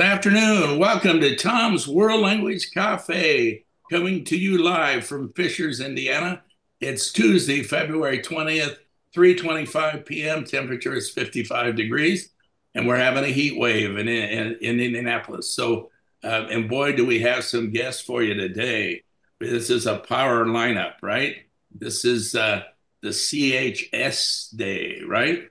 Good afternoon. Welcome to Tom's World Language Cafe, coming to you live from Fishers, Indiana. It's Tuesday, February 20th, 3:25 p.m. Temperature is 55 degrees, and we're having a heat wave in in, in Indianapolis. So, uh, and boy, do we have some guests for you today. This is a power lineup, right? This is uh, the CHS Day, right?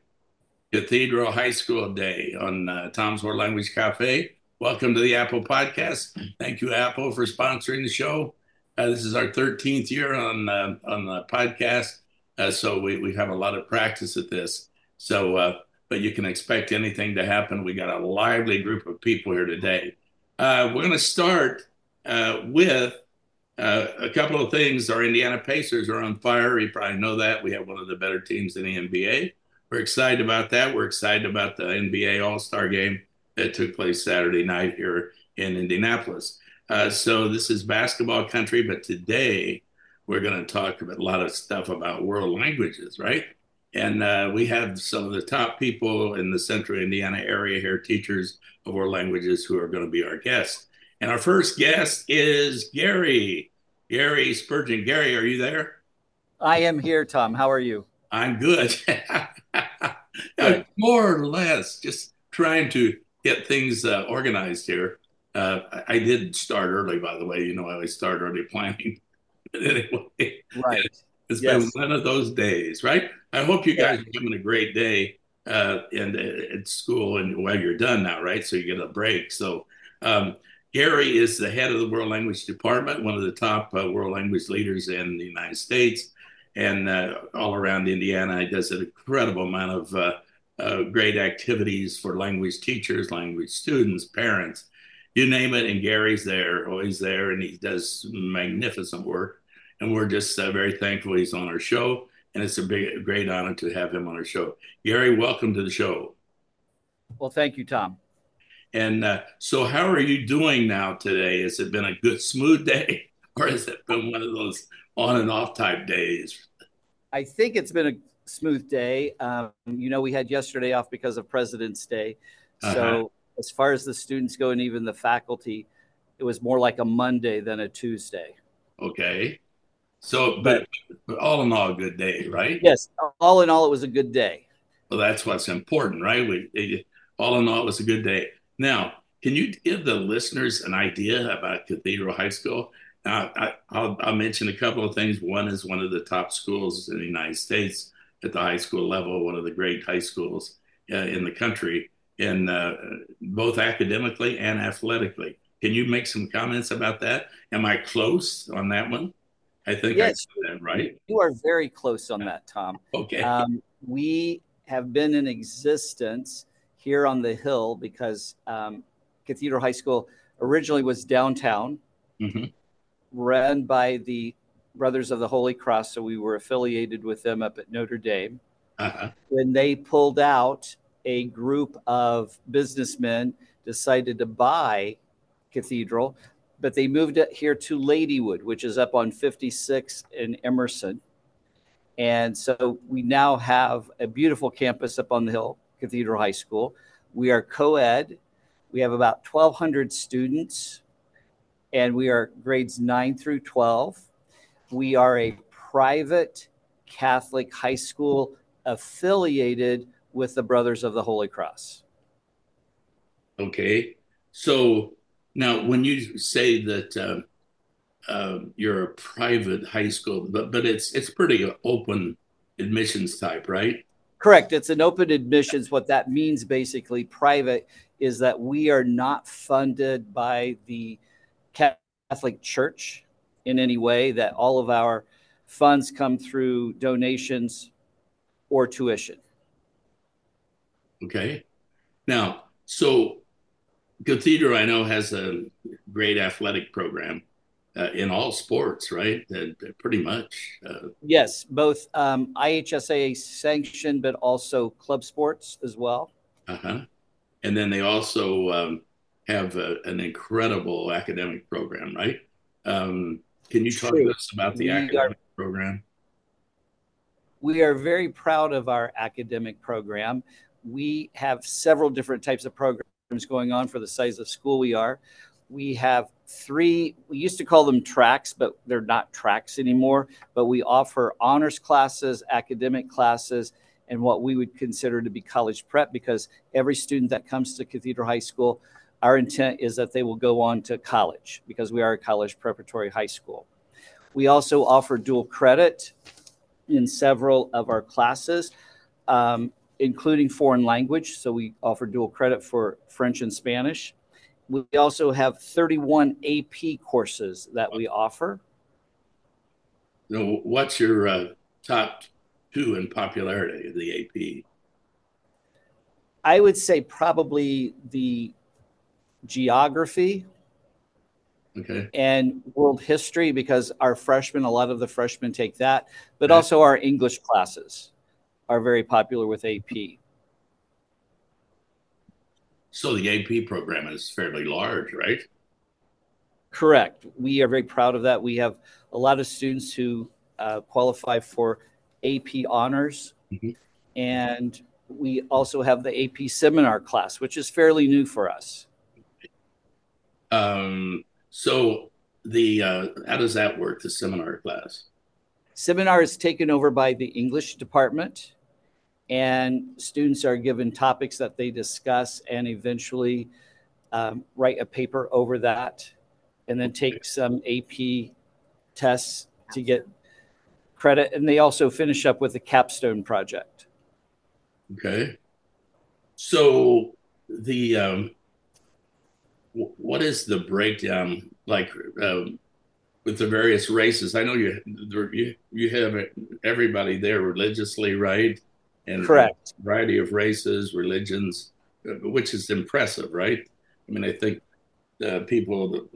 Cathedral High School Day on uh, Tom's World Language Cafe. Welcome to the Apple Podcast. Thank you, Apple, for sponsoring the show. Uh, this is our 13th year on uh, on the podcast, uh, so we, we have a lot of practice at this. So, uh, but you can expect anything to happen. We got a lively group of people here today. Uh, we're going to start with a couple of things. Our Indiana Pacers are on fire. You probably know that. We have one of the better teams in the NBA we're excited about that. We're excited about the NBA All Star game that took place Saturday night here in Indianapolis. Uh, so this is basketball country, but today we're going to talk about a lot of stuff about world languages, right? And uh, we have some of the top people in the central Indiana area here, teachers of world languages, who are going to be our guests. And our first guest is Gary. Gary Spurgeon. Gary, are you there? I am here, Tom. How are you? I'm good. More or less, just trying to get things uh, organized here. Uh, I did start early, by the way. You know, I always start early planning. anyway, right. It's yes. been one of those days, right? I hope you guys yeah. are having a great day uh, in, uh, at school and well, you're done now, right? So you get a break. So um, Gary is the head of the World Language Department, one of the top uh, world language leaders in the United States and uh, all around Indiana. He does an incredible amount of uh, great activities for language teachers, language students, parents, you name it. And Gary's there, always there, and he does magnificent work. And we're just uh, very thankful he's on our show. And it's a big, great honor to have him on our show. Gary, welcome to the show. Well, thank you, Tom. And uh, so, how are you doing now today? Has it been a good, smooth day, or has it been one of those on and off type days? I think it's been a smooth day. Um, you know, we had yesterday off because of President's Day. Uh-huh. So, as far as the students go and even the faculty, it was more like a Monday than a Tuesday. Okay. So, but, but all in all, a good day, right? Yes. All in all, it was a good day. Well, that's what's important, right? We, all in all, it was a good day. Now, can you give the listeners an idea about Cathedral High School? Now, I, will I'll mention a couple of things. One is one of the top schools in the United States at the high school level, one of the great high schools uh, in the country, in uh, both academically and athletically. Can you make some comments about that? Am I close on that one? I think yes, I that right. You are very close on that, Tom. Okay. Um, we have been in existence here on the hill because um, Cathedral High School originally was downtown. Mm-hmm run by the Brothers of the Holy Cross. So we were affiliated with them up at Notre Dame. Uh-huh. When they pulled out, a group of businessmen decided to buy Cathedral, but they moved it here to Ladywood, which is up on 56 in Emerson. And so we now have a beautiful campus up on the hill, Cathedral High School. We are co ed. We have about 1,200 students and we are grades 9 through 12. We are a private Catholic high school affiliated with the Brothers of the Holy Cross. Okay. So now, when you say that uh, uh, you're a private high school, but but it's it's pretty open admissions type, right? Correct. It's an open admissions. What that means, basically, private, is that we are not funded by the Catholic Church in any way, that all of our funds come through donations or tuition. Okay. Now, so Cathedral, I know, has a great athletic program uh, in all sports, right? Uh, pretty much. Uh, yes, both um, IHSA sanctioned, but also club sports as well. Uh huh. And then they also um, have a, an incredible academic program, right? Um, can you talk to us about the we academic are, program? We are very proud of our academic program. We have several different types of programs going on for the size of school we are. We have three, we used to call them tracks, but they're not tracks anymore. But we offer honors classes, academic classes, and what we would consider to be college prep because every student that comes to Cathedral High School, our intent is that they will go on to college because we are a college preparatory high school. We also offer dual credit in several of our classes, um, including foreign language. So we offer dual credit for French and Spanish. We also have 31 AP courses that we offer. Now, what's your uh, top two in popularity of the AP? I would say probably the geography okay. and world history because our freshmen, a lot of the freshmen take that, but also our English classes are very popular with AP. So the AP program is fairly large, right? Correct. We are very proud of that. We have a lot of students who uh, qualify for AP honors. Mm-hmm. And we also have the AP seminar class, which is fairly new for us. Um, so the uh, how does that work? The seminar class. Seminar is taken over by the English department, and students are given topics that they discuss, and eventually um, write a paper over that, and then take some AP tests to get credit, and they also finish up with a capstone project. Okay. So the um, what is the breakdown like um, with the various races? I know you you you have everybody there religiously, right? And correct variety of races, religions, uh, which is impressive, right? I mean, I think uh, people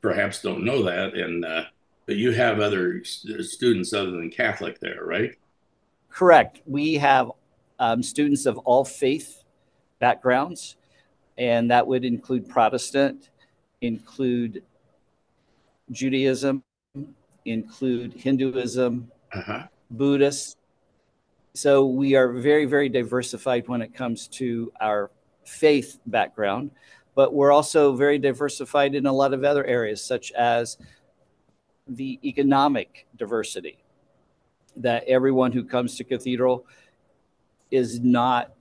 perhaps don't know that, and uh, but you have other students other than Catholic there, right? Correct. We have um, students of all faith backgrounds, and that would include Protestant, include Judaism, include Hinduism, uh-huh. Buddhist. So we are very, very diversified when it comes to our faith background, but we're also very diversified in a lot of other areas, such as the economic diversity that everyone who comes to cathedral is not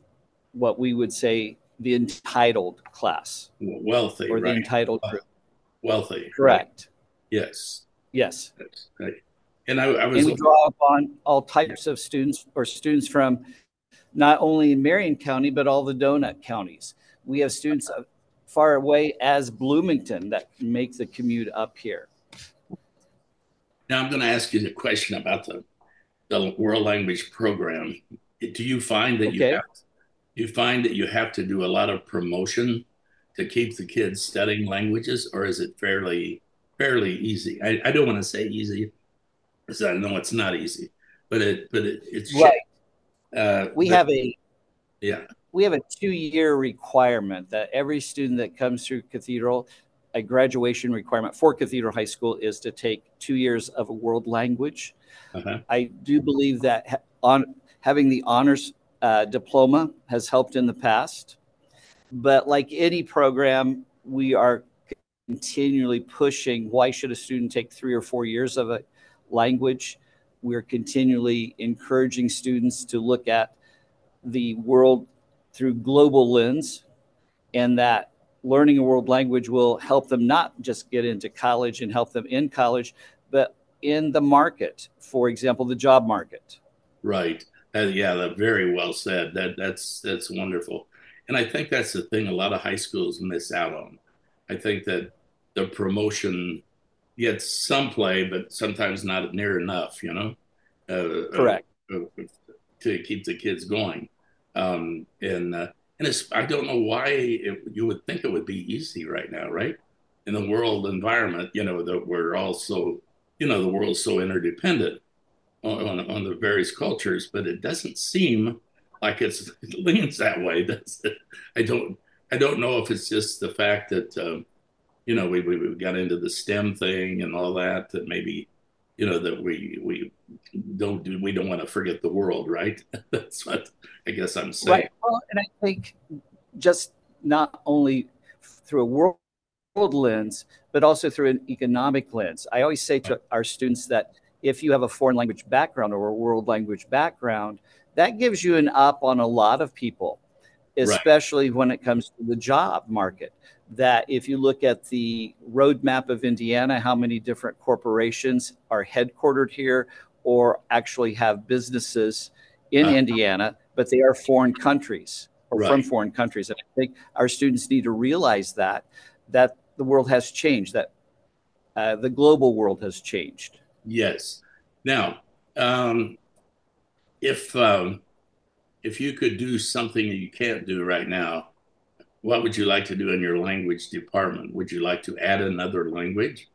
what we would say the entitled class wealthy or the right. entitled group wealthy correct right. yes yes right. and I, I was and we draw upon all types of students or students from not only in marion county but all the donut counties we have students far away as bloomington that make the commute up here now I'm going to ask you a question about the, the world language program. Do you find that okay. you have you find that you have to do a lot of promotion to keep the kids studying languages, or is it fairly fairly easy? I, I don't want to say easy, because I know it's not easy, but it but it, it's right. Uh, we but, have a yeah we have a two year requirement that every student that comes through Cathedral a graduation requirement for Cathedral High School is to take two years of a world language. Uh-huh. I do believe that on having the honors uh, diploma has helped in the past, but like any program, we are continually pushing. Why should a student take three or four years of a language? We're continually encouraging students to look at the world through global lens, and that learning a world language will help them not just get into college and help them in college, but in the market, for example, the job market. Right. Uh, yeah, that very well said. That that's that's wonderful. And I think that's the thing a lot of high schools miss out on. I think that the promotion gets some play, but sometimes not near enough, you know? Uh, Correct. Uh, to keep the kids going. Um, and uh, and it's I don't know why it, you would think it would be easy right now, right? In the world environment, you know, that we're all so, you know, the world's so interdependent on, on, the various cultures, but it doesn't seem like it's it leans that way. Does it? I don't I don't know if it's just the fact that um, you know we, we got into the STEM thing and all that that maybe you know that we we don't do we don't want to forget the world right that's what i guess i'm saying right well and i think just not only through a world lens, but also through an economic lens. I always say to our students that if you have a foreign language background or a world language background, that gives you an up on a lot of people, especially right. when it comes to the job market. That if you look at the roadmap of Indiana, how many different corporations are headquartered here or actually have businesses in uh-huh. Indiana, but they are foreign countries or right. from foreign countries. And I think our students need to realize that that the world has changed, that uh, the global world has changed. Yes. Now, um, if um, if you could do something that you can't do right now, what would you like to do in your language department? Would you like to add another language?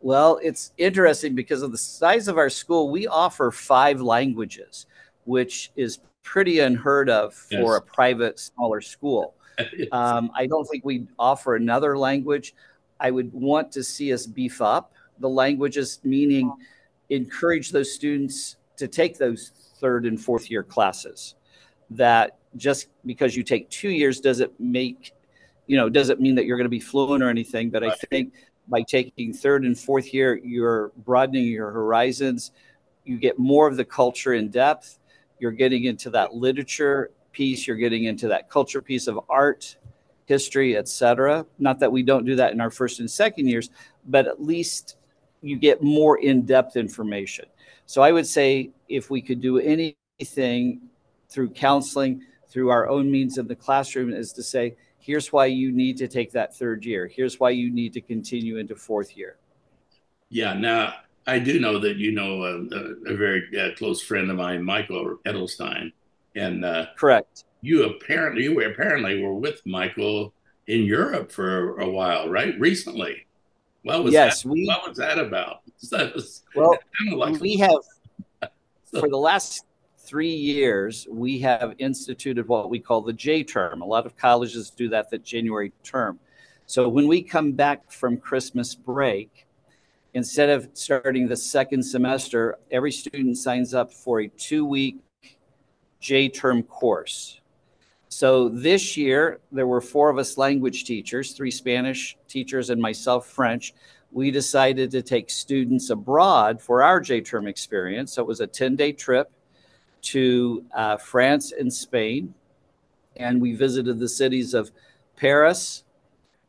Well, it's interesting because of the size of our school, we offer five languages, which is pretty unheard of for yes. a private smaller school. um, I don't think we'd offer another language. I would want to see us beef up the languages, meaning encourage those students to take those third and fourth year classes. That just because you take two years doesn't make, you know, doesn't mean that you're going to be fluent or anything. But right. I think by taking third and fourth year, you're broadening your horizons. You get more of the culture in depth. You're getting into that literature piece. You're getting into that culture piece of art, history, etc. Not that we don't do that in our first and second years, but at least you get more in-depth information. So I would say if we could do anything through counseling, through our own means in the classroom, is to say, here's why you need to take that third year. Here's why you need to continue into fourth year. Yeah. Now I do know that you know a, a very uh, close friend of mine, Michael Edelstein, and uh, correct. You apparently you were, apparently were with Michael in Europe for a while, right? Recently. What was yes, that? We, what was that about? That was, well, like we have for the last three years we have instituted what we call the J term. A lot of colleges do that the January term. So when we come back from Christmas break, instead of starting the second semester, every student signs up for a two-week J term course. So this year, there were four of us language teachers, three Spanish teachers, and myself, French. We decided to take students abroad for our J term experience. So it was a 10 day trip to uh, France and Spain. And we visited the cities of Paris.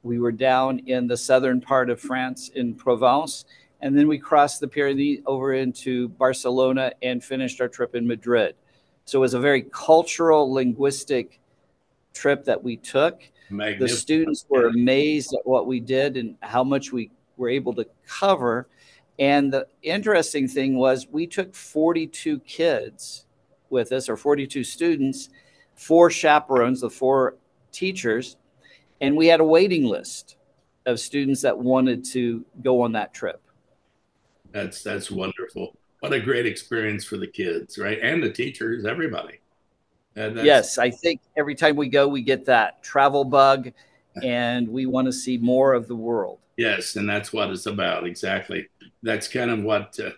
We were down in the southern part of France in Provence. And then we crossed the Pyrenees over into Barcelona and finished our trip in Madrid. So it was a very cultural, linguistic trip that we took. The students were amazed at what we did and how much we were able to cover. And the interesting thing was, we took 42 kids with us, or 42 students, four chaperones, the four teachers, and we had a waiting list of students that wanted to go on that trip. That's that's wonderful. What a great experience for the kids, right? And the teachers, everybody yes, I think every time we go, we get that travel bug, and we want to see more of the world. Yes, and that's what it's about. Exactly. That's kind of what uh,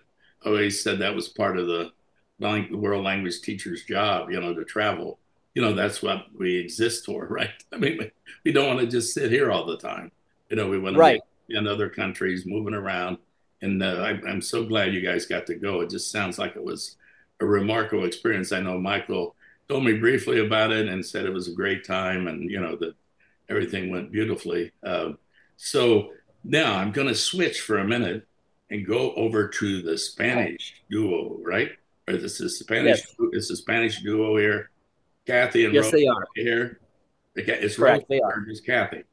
I always said. That was part of the world language teacher's job. You know, to travel. You know, that's what we exist for, right? I mean, we don't want to just sit here all the time. You know, we want to right. be in other countries, moving around. And uh, I, I'm so glad you guys got to go. It just sounds like it was a remarkable experience. I know Michael told me briefly about it and said it was a great time and you know that everything went beautifully. Uh, so now I'm going to switch for a minute and go over to the Spanish duo, right? Or this is Spanish. Yes. It's a Spanish duo here. Kathy and yes, Rose they are here. It's Correct, Rose they are. It's Kathy.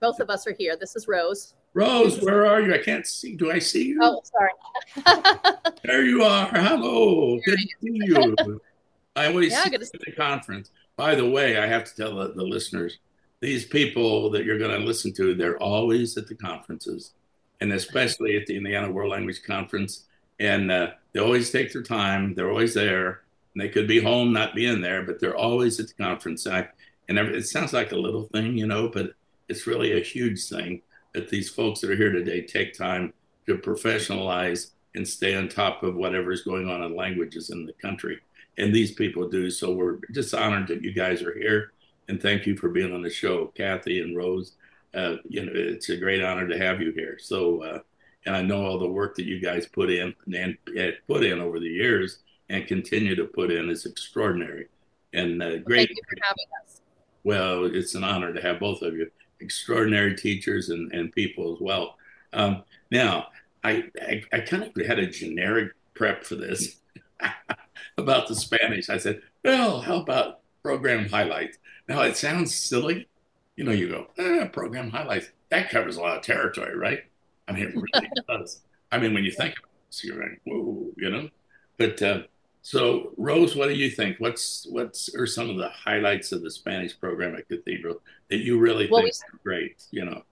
Both of us are here. This is Rose. Rose, where are you? I can't see. Do I see you? Oh, sorry. there you are. Hello. Good to see you. I always yeah, see at the conference. By the way, I have to tell the, the listeners, these people that you're going to listen to, they're always at the conferences, and especially at the Indiana World Language Conference. And uh, they always take their time. They're always there. And they could be home, not being there, but they're always at the conference. I, and it sounds like a little thing, you know, but it's really a huge thing that these folks that are here today take time to professionalize and stay on top of whatever is going on in languages in the country and these people do. So we're just honored that you guys are here. and thank you for being on the show, Kathy and Rose. Uh, you know, it's a great honor to have you here. So, uh, and I know all the work that you guys put in and put in over the years and continue to put in is extraordinary and uh, great. Thank you for having us. Well, it's an honor to have both of you, extraordinary teachers and, and people as well. Um, now, I, I, I kind of had a generic prep for this about the Spanish. I said, well, how about program highlights? Now, it sounds silly. You know, you go, eh, program highlights. That covers a lot of territory, right? I mean, it really does. I mean, when you think about it, you're like, whoa, you know? But uh, so, Rose, what do you think? What's what's are some of the highlights of the Spanish program at Cathedral that you really well, think we, are great? You know,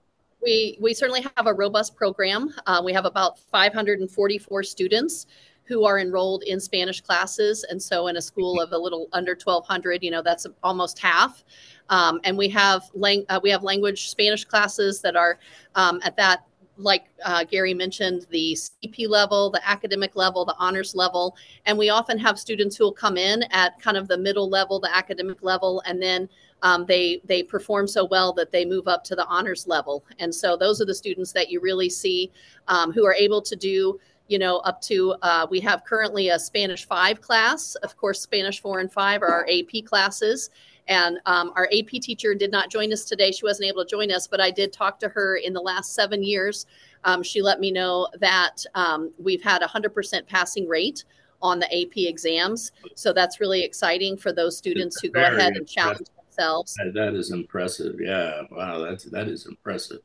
we we certainly have a robust program. Uh, we have about 544 students who are enrolled in Spanish classes, and so in a school of a little under 1,200, you know, that's almost half. Um, and we have lang- uh, we have language Spanish classes that are um, at that like uh, Gary mentioned, the CP level, the academic level, the honors level. And we often have students who will come in at kind of the middle level, the academic level, and then um, they they perform so well that they move up to the honors level. And so those are the students that you really see um, who are able to do you know, up to uh, we have currently a Spanish five class. Of course, Spanish four and five are our AP classes. And um, our AP teacher did not join us today. She wasn't able to join us, but I did talk to her in the last seven years. Um, she let me know that um, we've had a 100% passing rate on the AP exams. So that's really exciting for those students who go ahead and challenge themselves. That is impressive. Yeah. Wow. That's, that is impressive.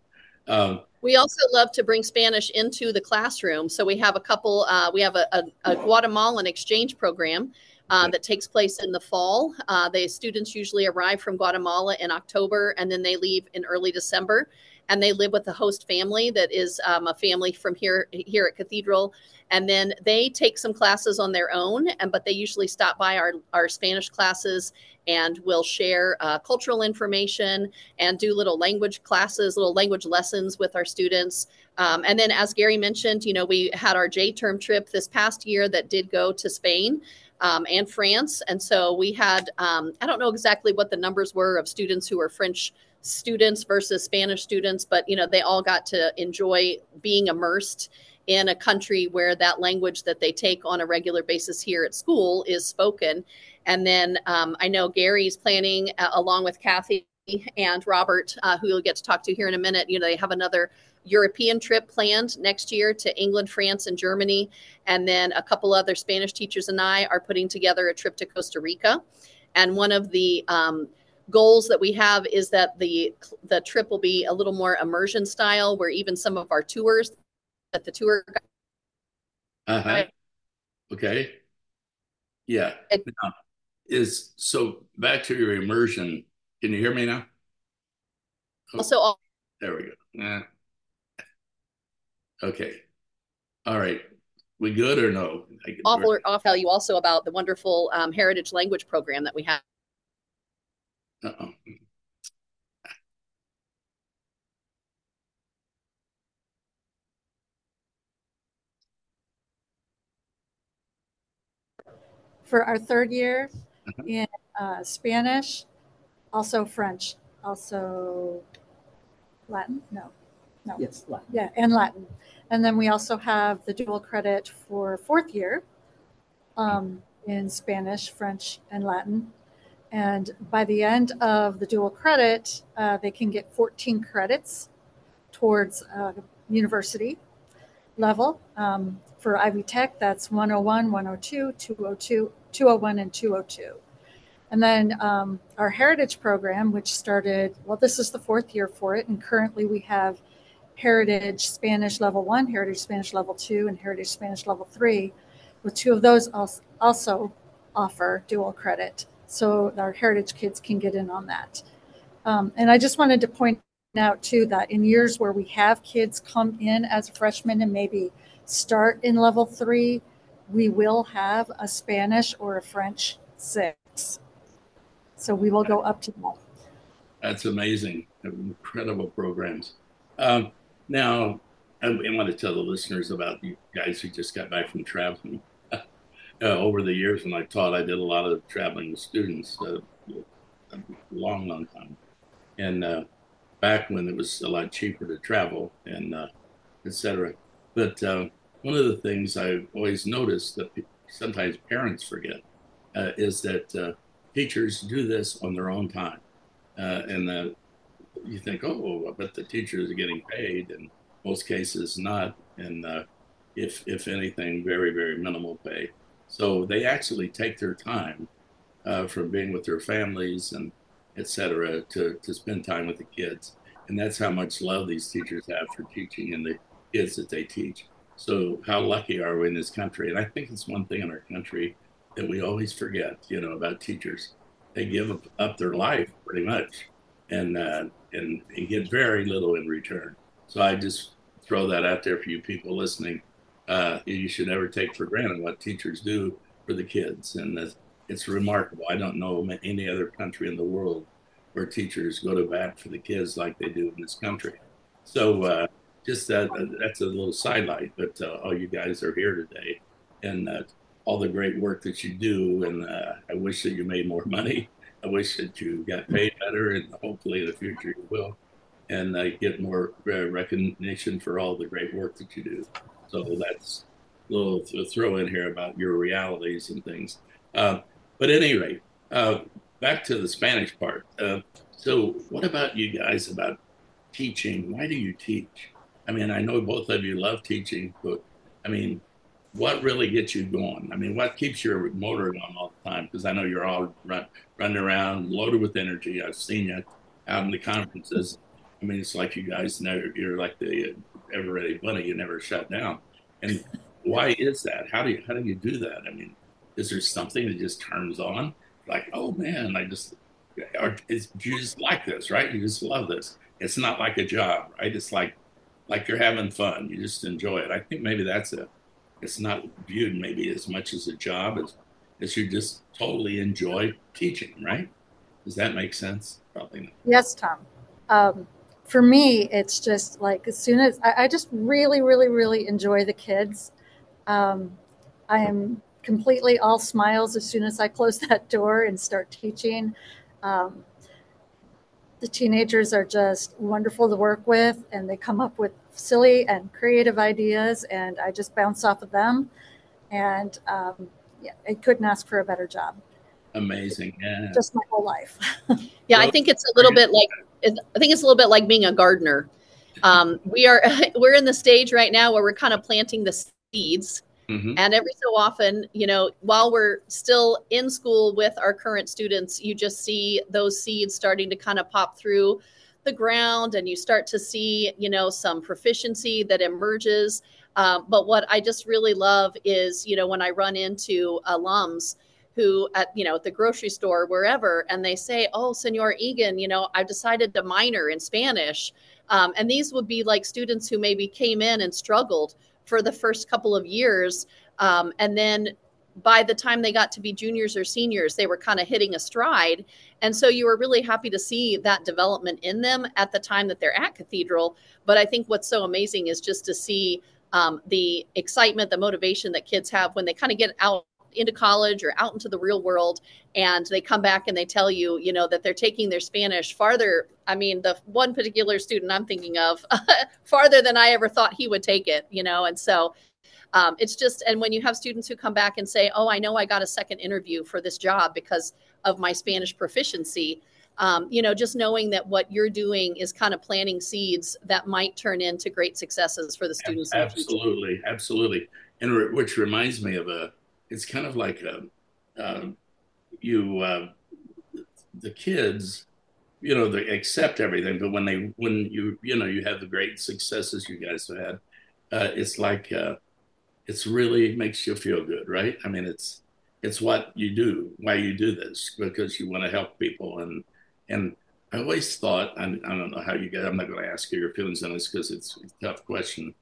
Um, we also love to bring Spanish into the classroom. So we have a couple, uh, we have a, a, a Guatemalan exchange program uh, that takes place in the fall. Uh, the students usually arrive from Guatemala in October and then they leave in early December. And they live with a host family that is um, a family from here here at Cathedral, and then they take some classes on their own. And but they usually stop by our our Spanish classes and we'll share uh, cultural information and do little language classes, little language lessons with our students. Um, and then, as Gary mentioned, you know, we had our J term trip this past year that did go to Spain um, and France. And so we had, um, I don't know exactly what the numbers were of students who were French students versus Spanish students, but you know, they all got to enjoy being immersed in a country where that language that they take on a regular basis here at school is spoken. And then um, I know Gary's planning, uh, along with Kathy and Robert, uh, who you'll get to talk to here in a minute. You know, they have another European trip planned next year to England, France, and Germany. And then a couple other Spanish teachers and I are putting together a trip to Costa Rica. And one of the um, goals that we have is that the the trip will be a little more immersion style, where even some of our tours that the tour. Uh huh. Okay. Yeah. Now, is so back to your immersion. Can you hear me now? Oh, also, there we go. Yeah. Okay. All right. We good or no? I'll, I'll tell you also about the wonderful um, heritage language program that we have. Uh-oh. For our third year uh-huh. in uh, Spanish, also French, also Latin. No, no. Yes, Latin. Yeah, and Latin. And then we also have the dual credit for fourth year um, in Spanish, French, and Latin. And by the end of the dual credit, uh, they can get 14 credits towards uh, university level. Um, for Ivy Tech, that's 101, 102, 202, 201, and 202. And then um, our heritage program, which started, well, this is the fourth year for it. And currently we have Heritage Spanish Level 1, Heritage Spanish Level 2, and Heritage Spanish Level 3, with two of those also offer dual credit. So our Heritage kids can get in on that. Um, and I just wanted to point out too that in years where we have kids come in as freshmen and maybe start in level three, we will have a Spanish or a French six. So we will go up to that. That's amazing. Incredible programs. Um, now, I, want to tell the listeners about you guys who just got back from traveling. Uh, over the years when I taught, I did a lot of traveling with students. Uh, a long, long time. And uh, back when it was a lot cheaper to travel and uh, etc. But uh, one of the things I've always noticed that sometimes parents forget uh, is that uh, teachers do this on their own time. And you think, oh, but the teachers are getting paid. and most cases, not. And if, if anything, very, very minimal pay. So they actually take their time uh, from being with their families and etc. to to spend time with the kids, and that's how much love these teachers have for teaching and the kids that they teach. So how lucky are we in this country? And I think it's one thing in our country that we always forget, you know, about teachers. They give up, up their life pretty much, and uh, and and get very little in return. So I just throw that out there for you people listening. Uh, you should never take for granted what teachers do for the kids, and it's remarkable. I don't know any other country in the world where teachers go to bat for the kids like they do in this country. So uh, just that that's a little sidelight, but uh, all you guys are here today, and uh, all the great work that you do. And uh, I wish that you made more money. I wish that you got paid better, and hopefully in the future you will, and uh, get more uh, recognition for all the great work that you do. So that's a little throw in here about your realities and things. Uh, but at any rate, uh, back to the Spanish part. Uh, so, what about you guys about teaching? Why do you teach? I mean, I know both of you love teaching, but I mean, what really gets you going? I mean, what keeps your motor going all the time? Because I know you're all run, running around loaded with energy. I've seen you out in the conferences. I mean, it's like you guys know you're like the ever ready money, you never shut down. And why is that? How do you, how do you do that? I mean, is there something that just turns on? Like, oh man, I just, or is, you just like this, right? You just love this. It's not like a job, right? It's like, like you're having fun. You just enjoy it. I think maybe that's it. It's not viewed maybe as much as a job as, as you just totally enjoy teaching, right? Does that make sense? Probably not. Yes, Tom. Um, for me, it's just like as soon as I, I just really, really, really enjoy the kids. Um, I am completely all smiles as soon as I close that door and start teaching. Um, the teenagers are just wonderful to work with, and they come up with silly and creative ideas, and I just bounce off of them. And um, yeah, I couldn't ask for a better job. Amazing, yeah. Just my whole life. yeah, I think it's a little bit like I think it's a little bit like being a gardener. Um, we are we're in the stage right now where we're kind of planting the seeds Mm-hmm. And every so often, you know, while we're still in school with our current students, you just see those seeds starting to kind of pop through the ground and you start to see, you know, some proficiency that emerges. Um, but what I just really love is, you know, when I run into alums who at, you know, at the grocery store, wherever, and they say, oh, Senor Egan, you know, I've decided to minor in Spanish. Um, and these would be like students who maybe came in and struggled for the first couple of years. Um, and then by the time they got to be juniors or seniors, they were kind of hitting a stride. And so you were really happy to see that development in them at the time that they're at Cathedral. But I think what's so amazing is just to see um, the excitement, the motivation that kids have when they kind of get out into college or out into the real world and they come back and they tell you you know that they're taking their spanish farther i mean the one particular student i'm thinking of farther than i ever thought he would take it you know and so um, it's just and when you have students who come back and say oh i know i got a second interview for this job because of my spanish proficiency um, you know just knowing that what you're doing is kind of planting seeds that might turn into great successes for the students absolutely absolutely. And re- which reminds me of a it's kind of like a, uh, you uh, the kids you know they accept everything but when they when you you know you have the great successes you guys have had uh, it's like uh, it's really makes you feel good right? I mean it's it's what you do why you do this because you want to help people and and i always thought i, I don't know how you get i'm not going to ask you your feelings on this because it's a tough question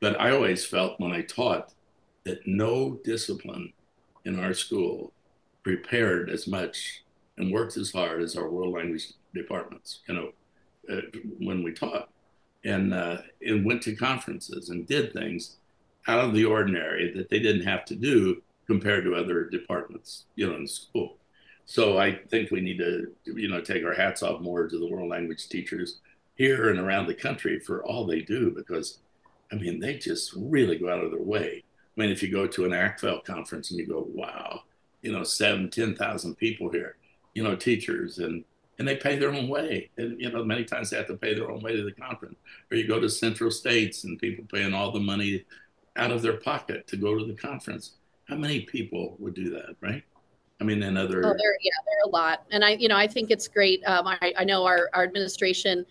but i always felt when i taught that no discipline in our school prepared as much and worked as hard as our world language departments, you know, uh, when we taught. And, uh, and went to conferences and did things out of the ordinary that they didn't have to do compared to other departments, you know, in school. so I think we need to, you know, take our hats off more to the world language teachers here and around the country for all they do because, I mean, they just really go out of their way. I mean, if you go to an ACTFL conference and you go, wow, you know, seven, 10,000 people here, you know, teachers and and they pay their own way. And you know, many times they have to pay their own way to the conference. Or you go to Central States and people paying all the money out of their pocket to go to the conference. How many people would do that, right? I mean, and other. Oh, there, yeah, there are a lot, and I, you know, I think it's great. Um, I, I know our, our administration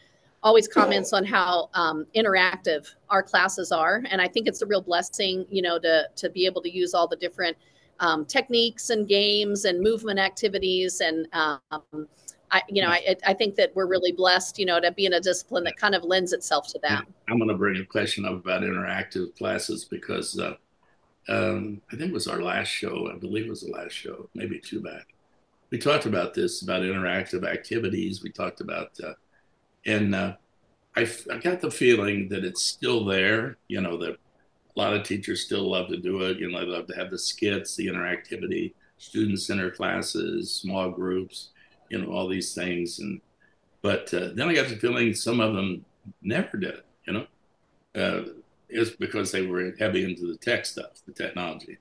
always comments on how um, interactive our classes are, and I think it's a real blessing, you know, to to be able to use all the different um, techniques and games and movement activities and um, I, you know, I, I think that we're really blessed, you know, to be in a discipline that kind of lends itself to that. I'm going to bring a question up about interactive classes because uh, um, I think it was our last show. I believe it was the last show, maybe two back. We talked about this about interactive activities. We talked about, uh, and uh, I, I got the feeling that it's still there. You know that a lot of teachers still love to do it. You know, they love to have the skits, the interactivity, student center classes, small groups you know, all these things. And but uh, then I got the feeling some of them never did it. You know, uh, it's because they were heavy into the tech stuff, the technology.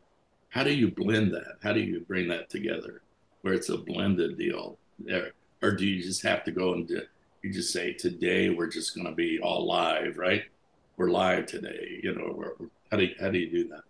How do you blend that? How do you bring that together where it's a blended deal? There, or do you just have to go and do, you just say today we're just going to be all live, right? We're live today. You know, how do you, how do you do that?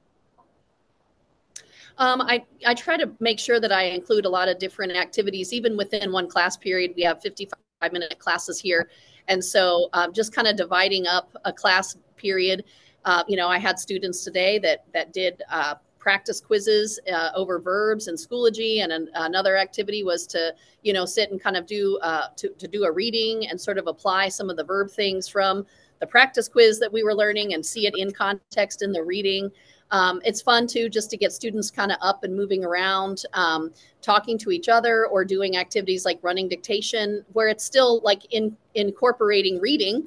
Um, I, I try to make sure that I include a lot of different activities, even within one class period. We have 55 minute classes here. And so um, just kind of dividing up a class period. Uh, you know, I had students today that, that did uh, practice quizzes uh, over verbs and Schoology. And an, another activity was to, you know, sit and kind of do, uh, to, to do a reading and sort of apply some of the verb things from the practice quiz that we were learning and see it in context in the reading. Um, it's fun too, just to get students kind of up and moving around, um, talking to each other, or doing activities like running dictation, where it's still like in incorporating reading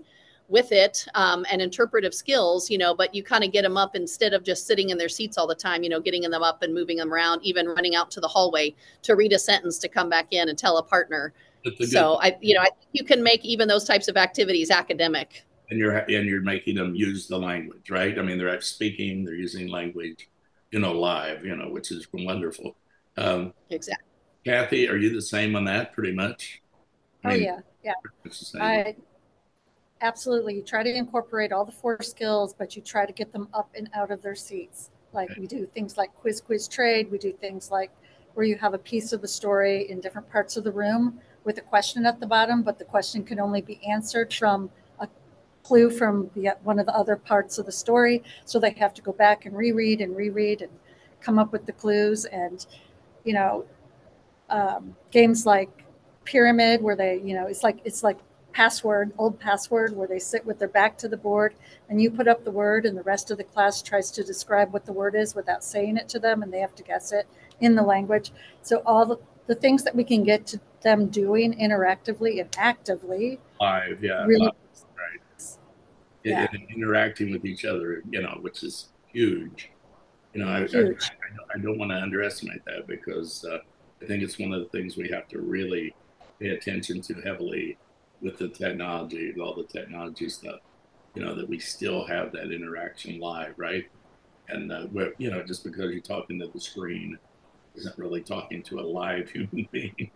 with it um, and interpretive skills, you know, but you kind of get them up instead of just sitting in their seats all the time, you know, getting them up and moving them around, even running out to the hallway to read a sentence to come back in and tell a partner. So I, you know, I think you can make even those types of activities academic and you're and you're making them use the language, right? I mean, they're speaking, they're using language, you know, live, you know, which is wonderful. Um, exactly. Kathy, are you the same on that, pretty much? I oh, mean, oh yeah, yeah. I absolutely you try to incorporate all the four skills, but you try to get them up and out of their seats. Like we do things like quiz, quiz, trade. We do things like where you have a piece of the story in different parts of the room with a question at the bottom, but the question can only be answered from a clue from the, one of the other parts of the story. So they have to go back and reread and reread and come up with the clues. And, you know, um, games like Pyramid, where they, you know, it's like, it's like password, old password, where they sit with their back to the board and you put up the word and the rest of the class tries to describe what the word is without saying it to them and they have to guess it in the language. So all the, the things that we can get to them doing interactively and actively. Live, yeah. Really live yeah. and, interacting with each other, you know, which is huge. You know, I, I, I, don't want to underestimate that because uh, I think it's one of the things we have to really pay attention to heavily with the technology, all the technology stuff. You know, that we still have that interaction live, right? And uh, you know, just because you're talking to the screen isn't really talking to a live human being.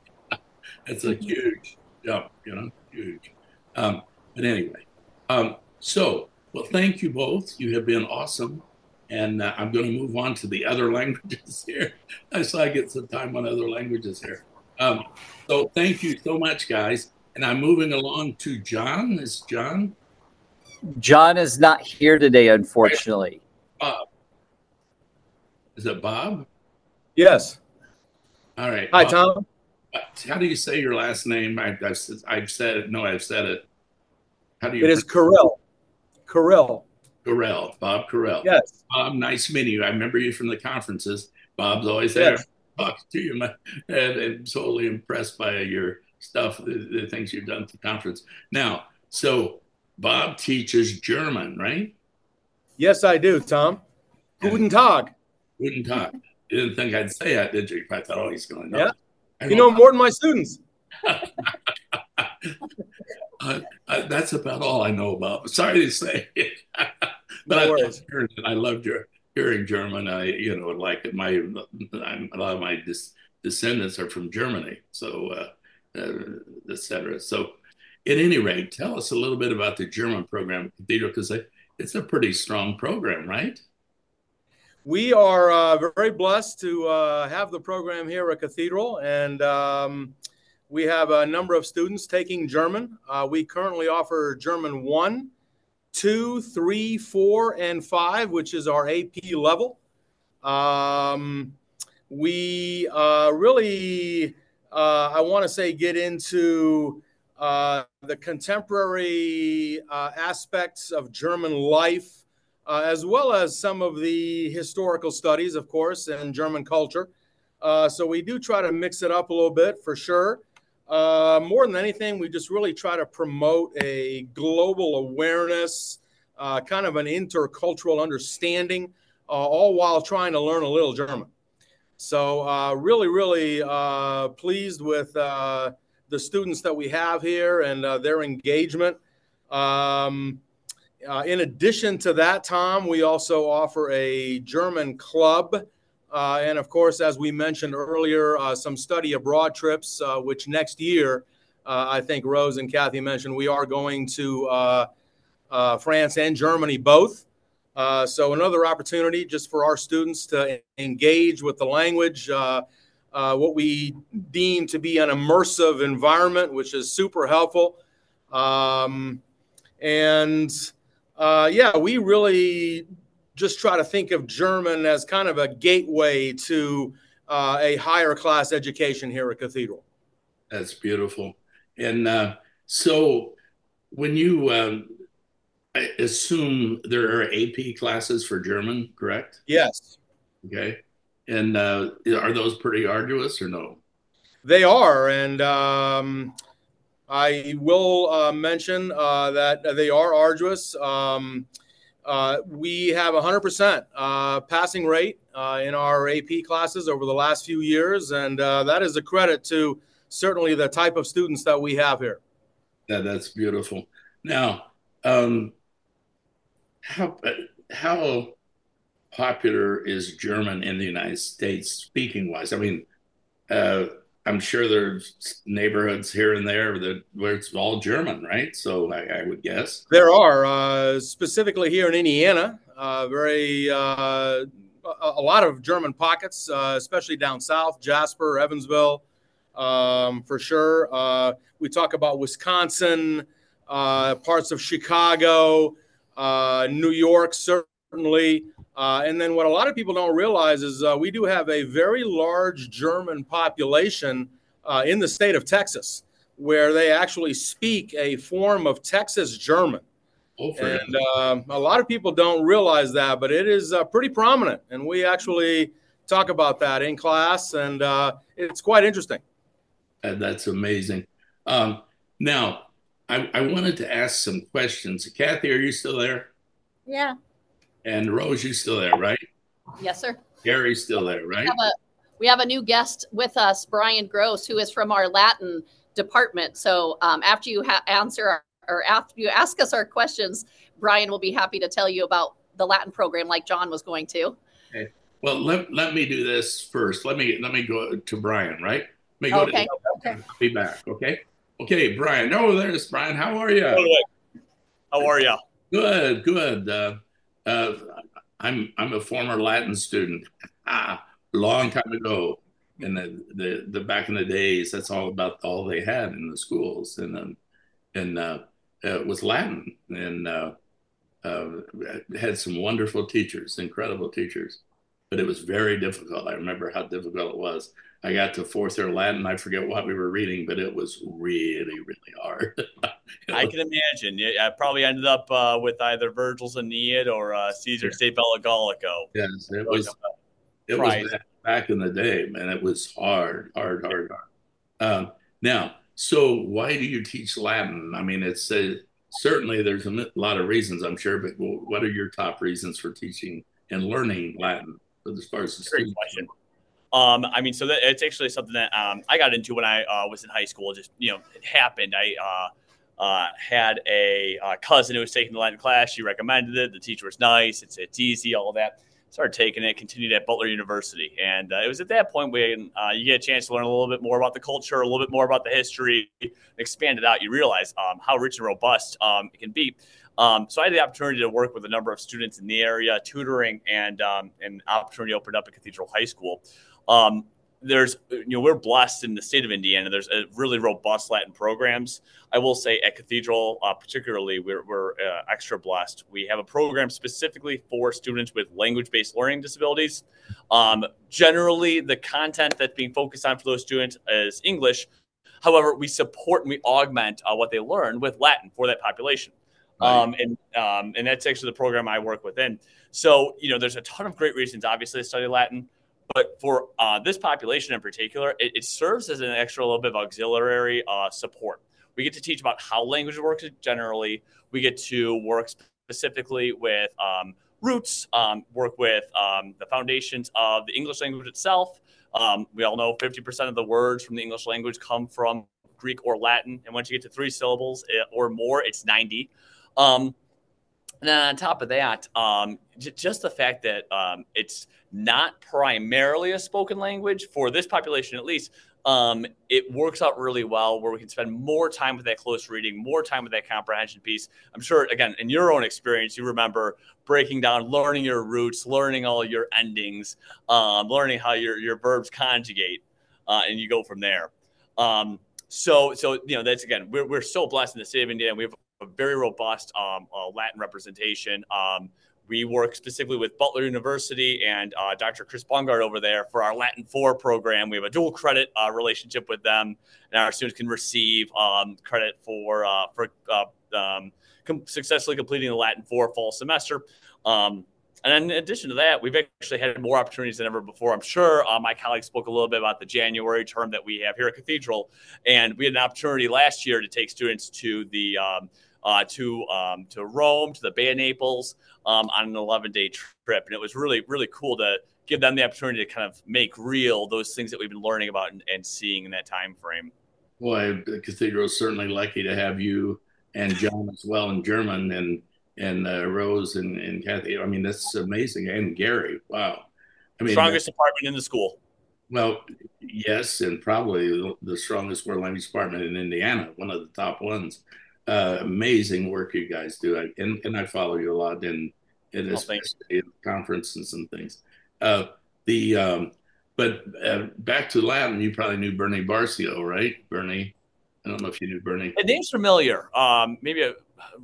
That's a mm-hmm. huge jump, you know, huge. Um, but anyway, um, so, well, thank you both. You have been awesome. And uh, I'm going to move on to the other languages here. I saw I get some time on other languages here. Um, so, thank you so much, guys. And I'm moving along to John. Is John? John is not here today, unfortunately. Bob. Is it Bob? Yes. All right. Hi, Bob. Tom. How do you say your last name? I, have I've said it. No, I've said it. How do you? It is Carell. Carell. Carell, Bob Carell. Yes. Bob, nice meeting you. I remember you from the conferences. Bob's always there. Yes. Talk to you, and I'm totally impressed by your stuff, the, the things you've done at the conference. Now, so Bob teaches German, right? Yes, I do, Tom. Guten Tag. Guten Tag. You didn't think I'd say that, did you? I thought, oh, he's going to know. Yeah. you know more than my students. uh, uh, that's about all I know about. Sorry to say, but I, love I loved your hearing German. I, you know, like my a lot of my dis- descendants are from Germany, so uh, uh, etc. So, at any rate, tell us a little bit about the German program at Cathedral because it's a pretty strong program, right? We are uh, very blessed to uh, have the program here at Cathedral, and um, we have a number of students taking German. Uh, we currently offer German 1, 2, 3, 4, and 5, which is our AP level. Um, we uh, really, uh, I want to say, get into uh, the contemporary aspects of German life uh, as well as some of the historical studies, of course, and German culture. Uh, so we do try to mix it up a little bit for sure. Uh, more than anything, we just really try to promote a global awareness, uh, kind of an intercultural understanding, uh, all while trying to learn a little German. So, uh, really, really pleased with the students that we have here and their engagement. Um, uh, in addition to that, Tom, we also offer a German club. Uh, and of course, as we mentioned earlier, uh, some study abroad trips, uh, which next year, uh, I think Rose and Kathy mentioned, we are going to uh, France and Germany both. So, another opportunity just for our students to engage with the language, what we deem to be an immersive environment, which is super helpful. Um, and uh, yeah, we really just try to think of German as kind of a gateway to uh, a higher class education here at Cathedral. That's beautiful. And uh, so, when you um, I assume there are AP classes for German, correct? Yes. Okay. And uh, are those pretty arduous or no? They are. And um, I will uh, mention uh, that they are arduous. Um, uh, we have 100% uh, passing rate uh, in our AP classes over the last few years, and uh, that is a credit to certainly the type of students that we have here. Yeah, that's beautiful. Now, um, how how popular is German in the United States, speaking wise? I mean, I'm sure there's neighborhoods here and there that where it's all German, right? So I, I would guess there are uh, specifically here in Indiana, uh, very uh, a, a, lot of German pockets, uh, especially down south, Jasper, Evansville, um, for sure. Uh, we talk about Wisconsin, uh, parts of Chicago, New York, certainly. Uh, and then what a lot of people don't realize is uh, we do have a very large German population uh, in the state of Texas where they actually speak a form of Texas German. Oh, and um, a lot of people don't realize that, but it is uh, pretty prominent. And we actually talk about that in class, and uh, it's quite interesting. that's amazing. Um, now, I, I wanted to ask some questions. Kathy, are you still there? Yeah. And Rose, you still there, right? Yes, sir. Gary's still there, right? We have a, we have a new guest with us, Brian Gross, who is from our Latin department. So um, after you ha- answer our, or after you ask us our questions, Brian will be happy to tell you about the Latin program, like John was going to. Okay. Well, let, let me do this first. Let me let me go to Brian, right? Let me go okay. To, okay. I'll be back. Okay. Okay, Brian. Oh, there's Brian. How are you? How are you? Good, good. Uh, uh, I'm I'm a former Latin student, ah, long time ago, in the, the the back in the days. That's all about all they had in the schools, and um, and uh, it was Latin, and uh, uh, had some wonderful teachers, incredible teachers, but it was very difficult. I remember how difficult it was. I got to fourth year Latin. I forget what we were reading, but it was really, really hard. I can imagine. I probably ended up uh, with either Virgil's Aeneid or uh, Caesar's De Bello Gallico. Yes, it was. It was back, back, in the day, man. It was hard, hard, hard, hard. Um, now, so why do you teach Latin? I mean, it's uh, certainly there's a lot of reasons, I'm sure, but what are your top reasons for teaching and learning Latin as far as the Great question. Um, I mean, so that, it's actually something that um, I got into when I uh, was in high school. Just you know, it happened. I uh, uh, had a uh, cousin who was taking the Latin class. She recommended it. The teacher was nice. It's it's easy. All of that. Started taking it. Continued at Butler University, and uh, it was at that point when uh, you get a chance to learn a little bit more about the culture, a little bit more about the history, expand it out. You realize um, how rich and robust um, it can be. Um, so I had the opportunity to work with a number of students in the area, tutoring, and um, an opportunity opened up at Cathedral High School. Um, there's, you know, we're blessed in the state of Indiana. There's a really robust Latin programs. I will say at Cathedral, uh, particularly, we're, we're uh, extra blessed. We have a program specifically for students with language-based learning disabilities. Um, generally, the content that's being focused on for those students is English. However, we support and we augment uh, what they learn with Latin for that population. Um, and um, and that's actually the program I work within. So you know, there's a ton of great reasons, obviously, to study Latin. But for uh, this population in particular, it, it, serves as an extra little bit of auxiliary uh, support. We get to teach about how language works generally. We get to work specifically with um, roots, um, work with um, the foundations of the English language itself. Um, we all know 50% of the words from the English language come from Greek or Latin. And once you get to three syllables eh, or more, it's 90. Um, and then on top of that, um, j- just the fact that um, it's not primarily a spoken language for this population, at least, um, it works out really well where we can spend more time with that close reading, more time with that comprehension piece. I'm sure, again, in your own experience, you remember breaking down, learning your roots, learning all your endings, um, learning how your, your verbs conjugate, uh, and you go from there. Um, so, so you know, that's again, we're, we're so blessed in the state of Indiana. We have very robust um, uh, Latin representation. Um, we work specifically with Butler University and uh, Dr. Chris Bungard over there for our Latin 4 program. We have a dual credit uh, relationship with them, and our students can receive um, credit for uh, for uh, um, com- successfully completing the Latin 4 fall semester. Um, and in addition to that, we've actually had more opportunities than ever before. I'm sure uh, my colleagues spoke a little bit about the January term that we have here at Cathedral, and we had an opportunity last year to take students to the um, uh, to um, to Rome, to the Bay of Naples um, on an 11 day trip, and it was really really cool to give them the opportunity to kind of make real those things that we've been learning about and, and seeing in that time frame. Boy, the cathedral is certainly lucky to have you and John as well in German and and uh, Rose and, and Kathy. I mean, that's amazing. And Gary, wow. I mean, strongest department in the school. Well, yes, and probably the strongest world language department in Indiana, one of the top ones uh, amazing work you guys do. I, and, and I follow you a lot in, in oh, in conferences and things. Uh, the um, but uh, back to Latin, you probably knew Bernie Barcio, right? Bernie, I don't know if you knew Bernie. The name's familiar. Um, maybe a,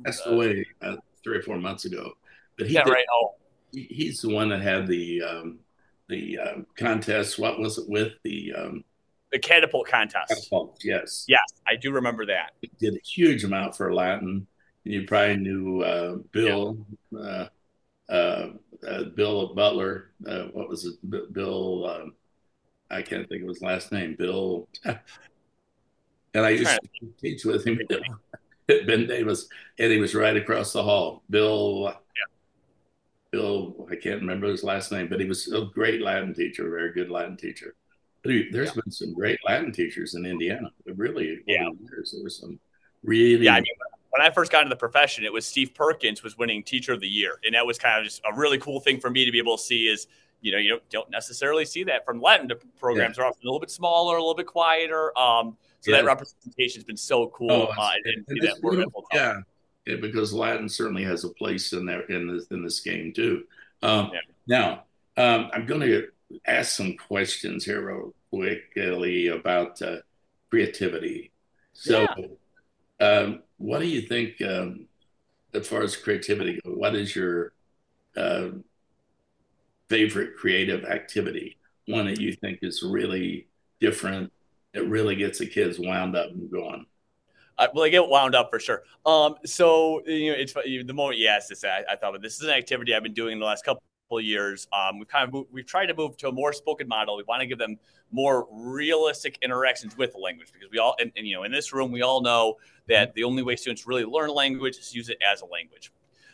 passed away uh, three or four months ago. But he yeah, did, right. Oh, he, he's the one that had the um, the uh, contest. What was it with the um, the catapult contest. Catapult, yes. Yes, I do remember that. He did a huge amount for Latin. You probably knew uh, Bill, yeah. uh, uh, uh Bill Butler. Uh, what was it? Bill. Um, I can't think of his last name. Bill. and I used to teach with him Ben Davis, and he was right across the hall. Bill. Yeah. Bill, I can't remember his last name, but he was a great Latin teacher, a very good Latin teacher. There's yeah. been some great Latin teachers in Indiana. Really, yeah. Years, there were some really. Yeah, I mean, when I first got into the profession, it was Steve Perkins was winning Teacher of the Year, and that was kind of just a really cool thing for me to be able to see. Is you know you don't, don't necessarily see that from Latin programs yeah. are often a little bit smaller, a little bit quieter. Um, so yeah. that representation has been so cool. Oh, uh, and, and that yeah. yeah, because Latin certainly has a place in there in this in this game too. Um, yeah. Now, um, I'm going to ask some questions here real quickly about uh, creativity. So, yeah. um, what do you think um, as far as creativity? What is your uh, favorite creative activity? One that you think is really different, that really gets the kids wound up and going. Uh, well, I get wound up for sure. Um, so you know, it's the moment you asked this, I, I thought, but this is an activity I've been doing in the last couple years. Um, we've kind of moved, we've tried to move to a more spoken model. We want to give them more realistic interactions with the language because we all, and, and, you know, in this room, we all know that the only way students really learn language is use it as a language.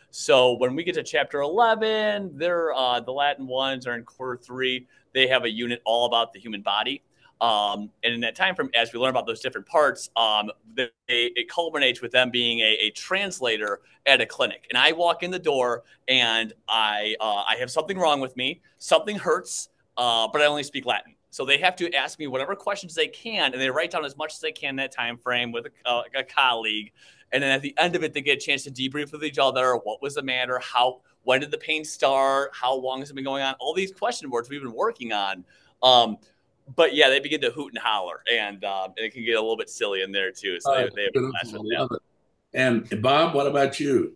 So when we get to chapter 11, they're uh, the Latin ones are in quarter three. They have a unit all about the human body. Um, and in that time frame, as we learn about those different parts, um, they, it culminates with them being a, a, translator at a clinic. And I walk in the door and I uh, I have something wrong with me, something hurts, uh, but I only speak Latin. So they have to ask me whatever questions they can, and they write down as much as they can in that time frame with a, uh, a colleague. And then at the end of it, they get a chance to debrief with each other. What was the matter? How? When did the pain start? How long has it been going on? All these question boards we've been working on. Um, but yeah, they begin to hoot and holler, and, um, and it can get a little bit silly in there too. So they, they have a love it. And Bob, what about you?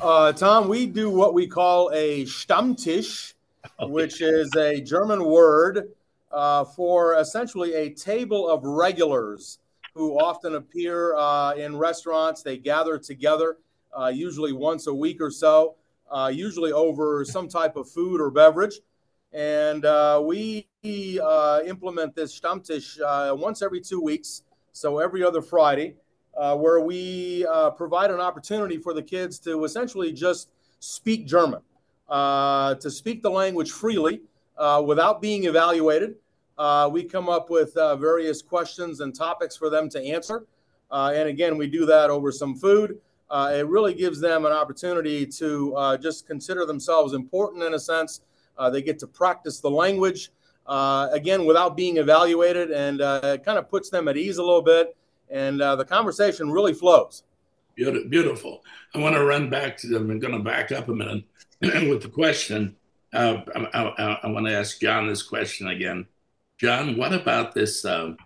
Uh, Tom, we do what we call a Stammtisch, which is a German word uh, for essentially a table of regulars who often appear uh, in restaurants. They gather together, uh, usually once a week or so, uh, usually over some type of food or beverage. And uh, we uh, implement this Stammtisch uh, once every two weeks, so every other Friday, uh, where we uh, provide an opportunity for the kids to essentially just speak German, uh, to speak the language freely without being evaluated. we come up with various questions and topics for them to answer. and again, we do that over some food. it really gives them an opportunity to just consider themselves important in a sense uh, they get to practice the language uh, again without being evaluated, and uh, it kind of puts them at ease a little bit. And uh, the conversation really flows. Beautiful. I want to run back to them. I'm going to back up a minute with the question. Uh, I, I, I, want to ask John this question again. John, what about this? Um,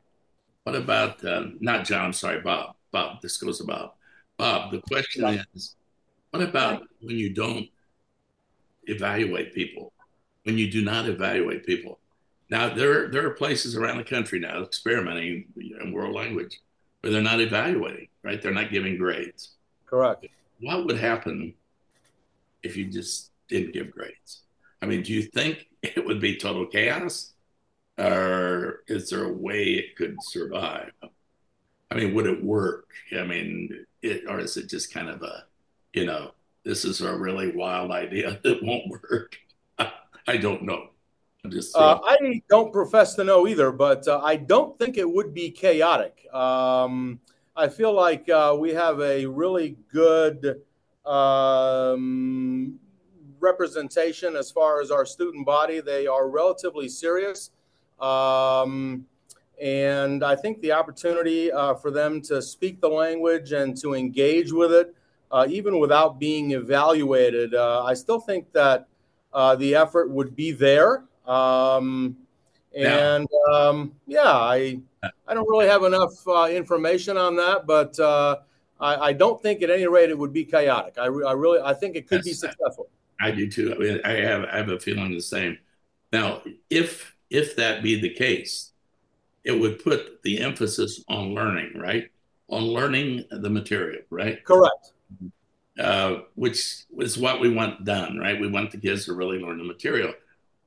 what about not John? I'm sorry, Bob. Bob. This goes to Bob. Bob. The question is, what about when you don't evaluate people? When you do not evaluate people. Now there there are places around the country now experimenting in world language where they're not evaluating, right? They're not giving grades. Correct. What would happen if you just didn't give grades? I mean, do you think it would be total chaos? Or is there a way it could survive? I mean, would it work? I mean, it, or is it just kind of a, you know, this is a really wild idea that won't work? I don't know. Uh, I don't profess to know either, but uh, I don't think it would be chaotic. Um, I feel like uh, we have a really good um, representation as far as our student body. They are relatively serious. Um, and I think the opportunity uh, for them to speak the language and to engage with it, uh, even without being evaluated, uh, I still think that uh, the effort would be there. Um, and um, yeah, I I don't really have enough uh, information on that, but uh, I, I, don't think at any rate it would be chaotic. I, re- I really I think it could be successful. I do too. I, mean, I have I have a feeling the same. Now, if if that be the case, it would put the emphasis on learning, right? On learning the material, right? Correct. Uh, which is what we want done, right? We want the kids to really learn the material.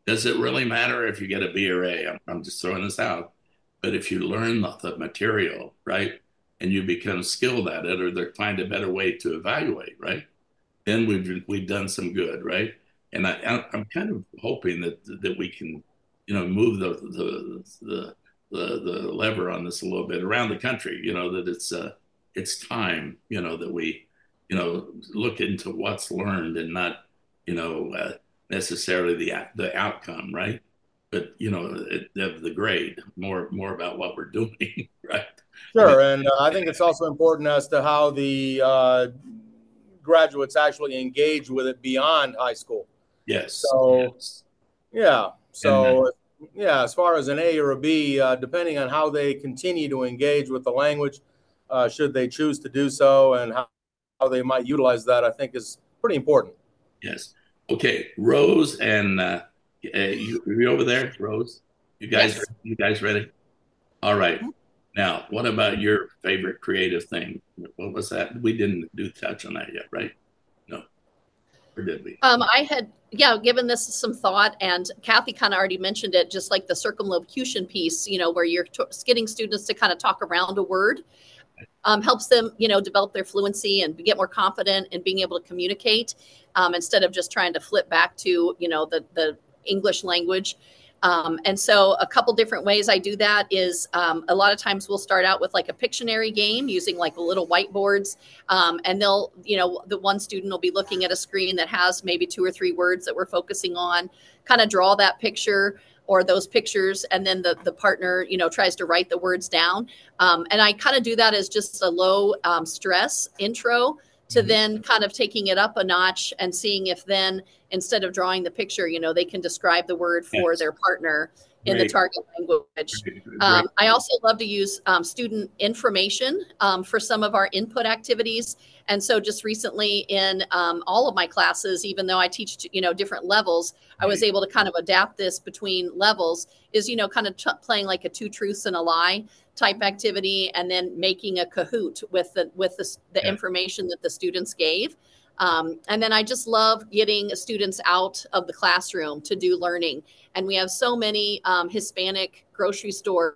Does it really matter if you get a B or A? I'm, I'm just throwing this out. But if you learn the, the material, right, and you become skilled at it, or they find a better way to evaluate, right, then we've we've done some good, right? And I, I'm kind of hoping that that we can, you know, move the the the the, the lever on this a little bit around the country. You know that it's uh, it's time, you know, that we you know, look into what's learned and not, you know, uh, necessarily the the outcome, right? But you know, it, the grade more more about what we're doing, right? Sure, and uh, I think it's also important as to how the uh, graduates actually engage with it beyond high school. Yes. So, yes. yeah. So, yeah, as far as an A or a B, uh, depending on how they continue to engage with the language, uh, should they choose to do so, and how how they might utilize that, I think is pretty important. Yes. Okay, Rose and uh, uh you, you over there, Rose? You guys, yes. you guys ready? All right. mm-hmm. Now, what about your favorite creative thing? What was that? We didn't do touch on that yet, right? No, or did we? Um, I had, yeah, given this some thought, and Kathy kind of already mentioned it, just like the circumlocution piece, you know, where you're t- getting students to kind of talk around a word um, helps them, you know, develop their fluency and get more confident in being able to communicate um, instead of just trying to flip back to, you know, the the English language. Um, and so, a couple different ways I do that is um, a lot of times we'll start out with like a Pictionary game using like little whiteboards, um, and they'll, you know, the one student will be looking at a screen that has maybe two or three words that we're focusing on, kind of draw that picture or those pictures and then the, the partner you know tries to write the words down um, and i kind of do that as just a low um, stress intro to mm-hmm. then kind of taking it up a notch and seeing if then instead of drawing the picture you know they can describe the word for yes. their partner in Great. the target language. Um, I also love to use um, student information um, for some of our input activities. And so, just recently in um, all of my classes, even though I teach you know different levels, I was able to kind of adapt this between levels. Is you know kind of t- playing like a two truths and a lie type activity, and then making a Kahoot with the with the, the yeah. information that the students gave. Um, and then I just love getting students out of the classroom to do learning. And we have so many um, Hispanic grocery stores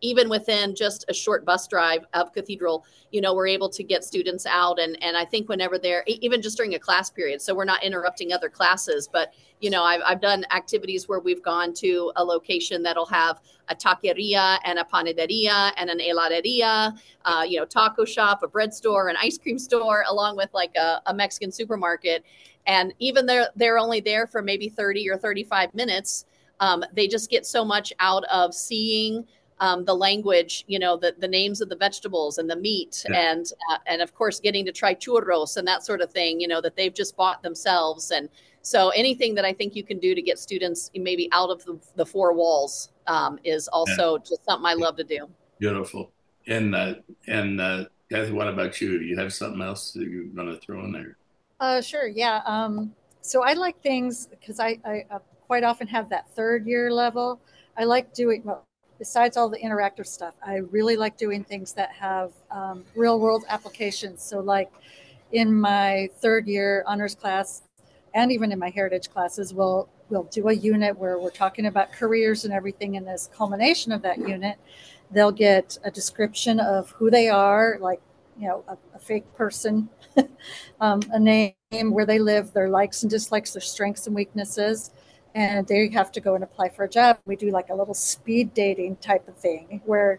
even within just a short bus drive of cathedral you know we're able to get students out. And and i think whenever they're even just during a class period so we're not interrupting other classes but you know i've, I've done activities where we've gone to a location that'll have a taqueria and a panaderia and an heladeria uh, you know taco shop a bread store an ice cream store along with like a, a mexican supermarket. And even they're they're only there for maybe 30 or 35 minutes um, they just get so much out of seeing um, the language, you know, the, the names of the vegetables and the meat, yeah. and uh, and of course getting to try churros and that sort of thing, you know, that they've just bought themselves. And so anything that I think you can do to get students maybe out of the, the four walls um, is also yeah. just something I love to do. Beautiful. And uh, and uh, Kathy, what about you? You have something else that you're going to throw in there? Uh, sure. Yeah. Um, so I like things because I, I uh, quite often have that third year level. I like doing well, besides all the interactive stuff, I really like doing things that have um, real world applications. So, like in my third year honors class, and even in my heritage classes, we'll we'll do a unit where we're talking about careers and everything. And as culmination of that unit, they'll get a description of who they are, like you know, a, a fake person, um, a name, where they live, their likes and dislikes, their strengths and weaknesses and they have to go and apply for a job. We do like a little speed dating type of thing where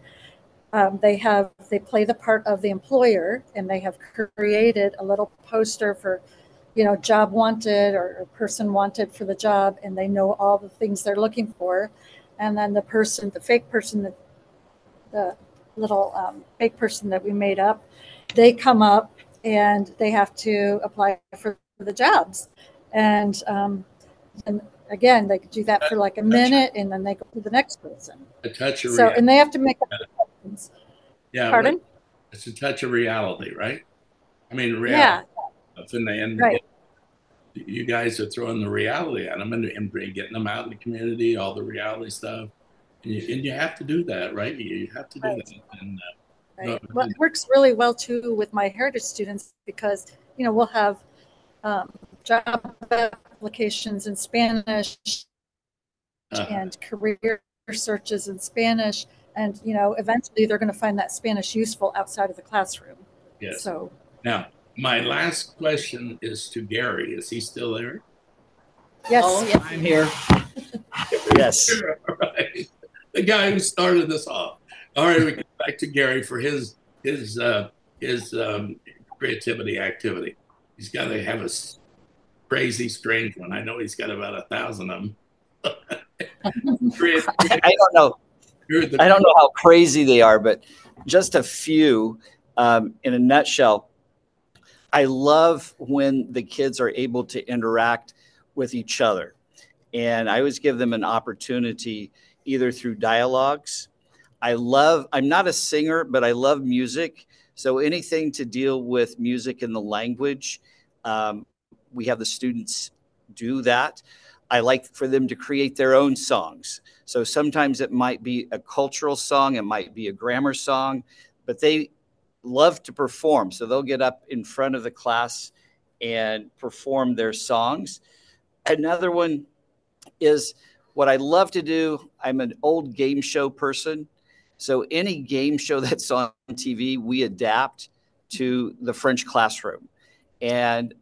um, they have they play the part of the employer and they have created a little poster for you know job wanted or, person wanted for the job and they know all the things they're looking for and then the person the fake person the little um, fake person that we made up they come up and they have to apply for the jobs and um, and again, they could do that for like a minute and then they go to the next person. A touch of so, reality. and they have to make questions. Yeah. Pardon? It's a touch of reality, right? I mean, reality. Yeah. And, they, and right. you guys are throwing the reality at them and, and getting them out in the community, all the reality stuff. And you, and you have to do that, right? You have to do right. that. And, uh, right. well, it works really well too with my heritage students because, you know, we'll have um, job applications in Spanish uh-huh. and career searches in Spanish. And, you know, eventually they're going to find that Spanish useful outside of the classroom. Yes. So now, my last question is to Gary. Is he still there? Yes, oh, yes. I'm here. yes. Right. The guy who started this off. All right, we get back to Gary for his his uh, his um, creativity activity. He's got to have a crazy strange one. I know he's got about a thousand of them. I don't know. I don't know how crazy they are, but just a few. Um, in a nutshell, I love when the kids are able to interact with each other. And I always give them an opportunity either through dialogues. I love, I'm not a singer, but I love music. So anything to deal with music and the language, um, we have the students do that. I like for them to create their own songs. So sometimes it might be a cultural song, it might be a grammar song, but they love to perform. So they'll get up in front of the class and perform their songs. Another one is what I love to do. I'm an old game show person. So any game show that's on TV, we adapt to the French classroom. And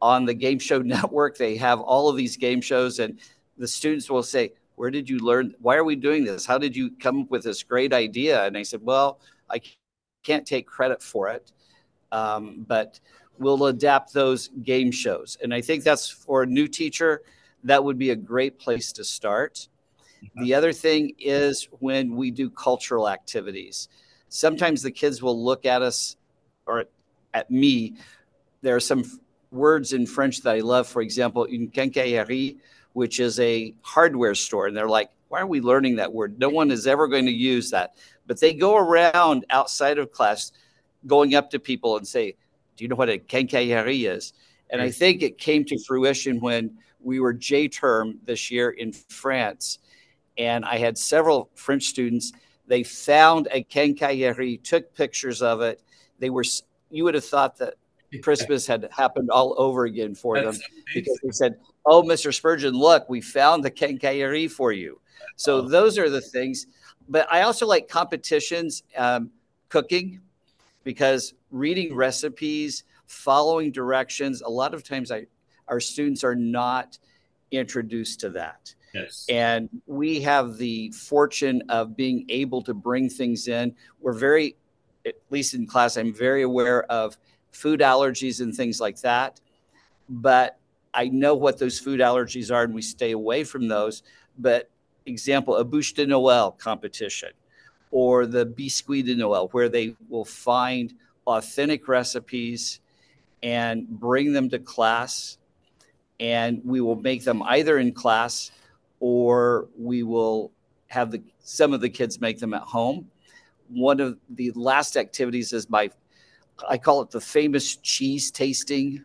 on the game show network, they have all of these game shows, and the students will say, Where did you learn? Why are we doing this? How did you come up with this great idea? And I said, Well, I can't take credit for it, um, but we'll adapt those game shows. And I think that's for a new teacher, that would be a great place to start. The other thing is when we do cultural activities. Sometimes the kids will look at us or at me. There are some words in French that I love. For example, une quincaillerie, which is a hardware store. And they're like, why are we learning that word? No one is ever going to use that. But they go around outside of class going up to people and say, do you know what a quincaillerie is? And I think it came to fruition when we were J term this year in France and I had several French students. They found a quincaillerie, took pictures of it. They were, you would have thought that Christmas had happened all over again for That's them amazing. because they said, Oh, Mr. Spurgeon, look, we found the quincaillerie for you. So oh. those are the things. But I also like competitions, um, cooking, because reading recipes, following directions, a lot of times I, our students are not introduced to that. Yes. And we have the fortune of being able to bring things in. We're very, at least in class, I'm very aware of food allergies and things like that. But I know what those food allergies are and we stay away from those. But example, a bûche de Noël competition or the biscuit de Noël, where they will find authentic recipes and bring them to class. And we will make them either in class or we will have the some of the kids make them at home. One of the last activities is my I call it the famous cheese tasting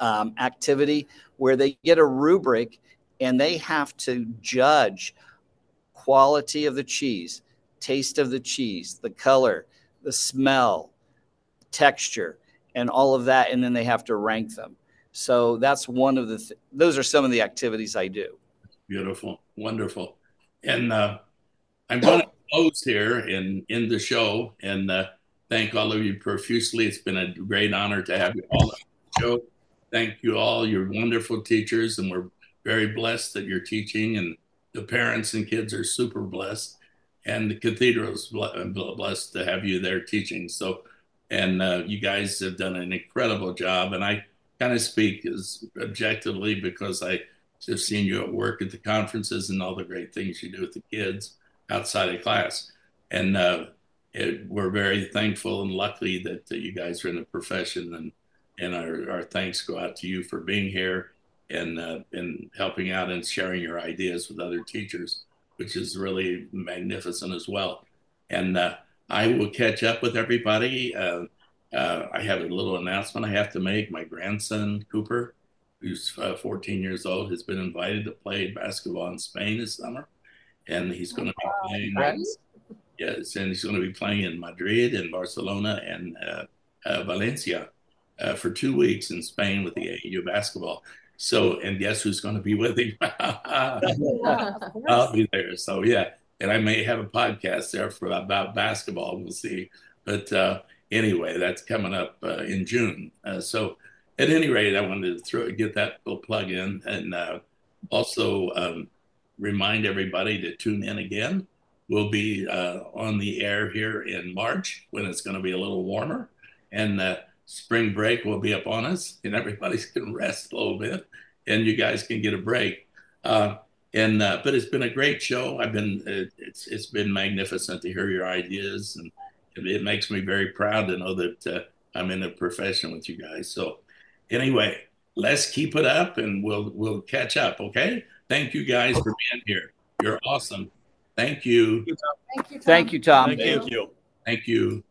um, activity, where they get a rubric and they have to judge quality of the cheese, taste of the cheese, the color, the smell, texture, and all of that, and then they have to rank them. So that's one of the. Th- those are some of the activities I do. Beautiful, wonderful, and uh, I'm going to close here in in the show and uh, thank all of you profusely. It's been a great honor to have you all on the show. Thank you all. You're wonderful teachers, and we're very blessed that you're teaching, and the parents and kids are super blessed, and the cathedral's blessed to have you there teaching. So, and uh, you guys have done an incredible job, and I kind of speak as objectively because I have seen you at work at the conferences and all the great things you do with the kids outside of class. And uh, it, we're very thankful and lucky that, that you guys are in the profession. And, and our, our thanks go out to you for being here and, uh, and helping out and sharing your ideas with other teachers, which is really magnificent as well. And uh, I will catch up with everybody. Uh, uh, I have a little announcement I have to make. My grandson, Cooper, who's uh, 14 years old, has been invited to play basketball in Spain this summer, and he's going to be playing. Nice. Yes, and he's going to be playing in Madrid and Barcelona and uh, uh, Valencia uh, for two weeks in Spain with the AAU basketball. So, and guess who's going to be with him? I'll be there. So, yeah, and I may have a podcast there for about basketball. We'll see. But uh, anyway, that's coming up uh, in June. so, at any rate, I wanted to throw get that little plug in and uh, also um, remind everybody to tune in again. We'll be uh, on the air here in March when it's going to be a little warmer, and uh, spring break will be upon us, and everybody can rest a little bit, and you guys can get a break. Uh, and uh, but it's been a great show. I've been it's it's been magnificent to hear your ideas, and it, makes me very proud to know that uh, I'm in a profession with you guys. So anyway, let's keep it up and we'll we'll catch up. Okay. Thank you guys for being here. You're awesome. Thank you. Thank you, Tom. Thank you, Tom. Thank you. Thank you.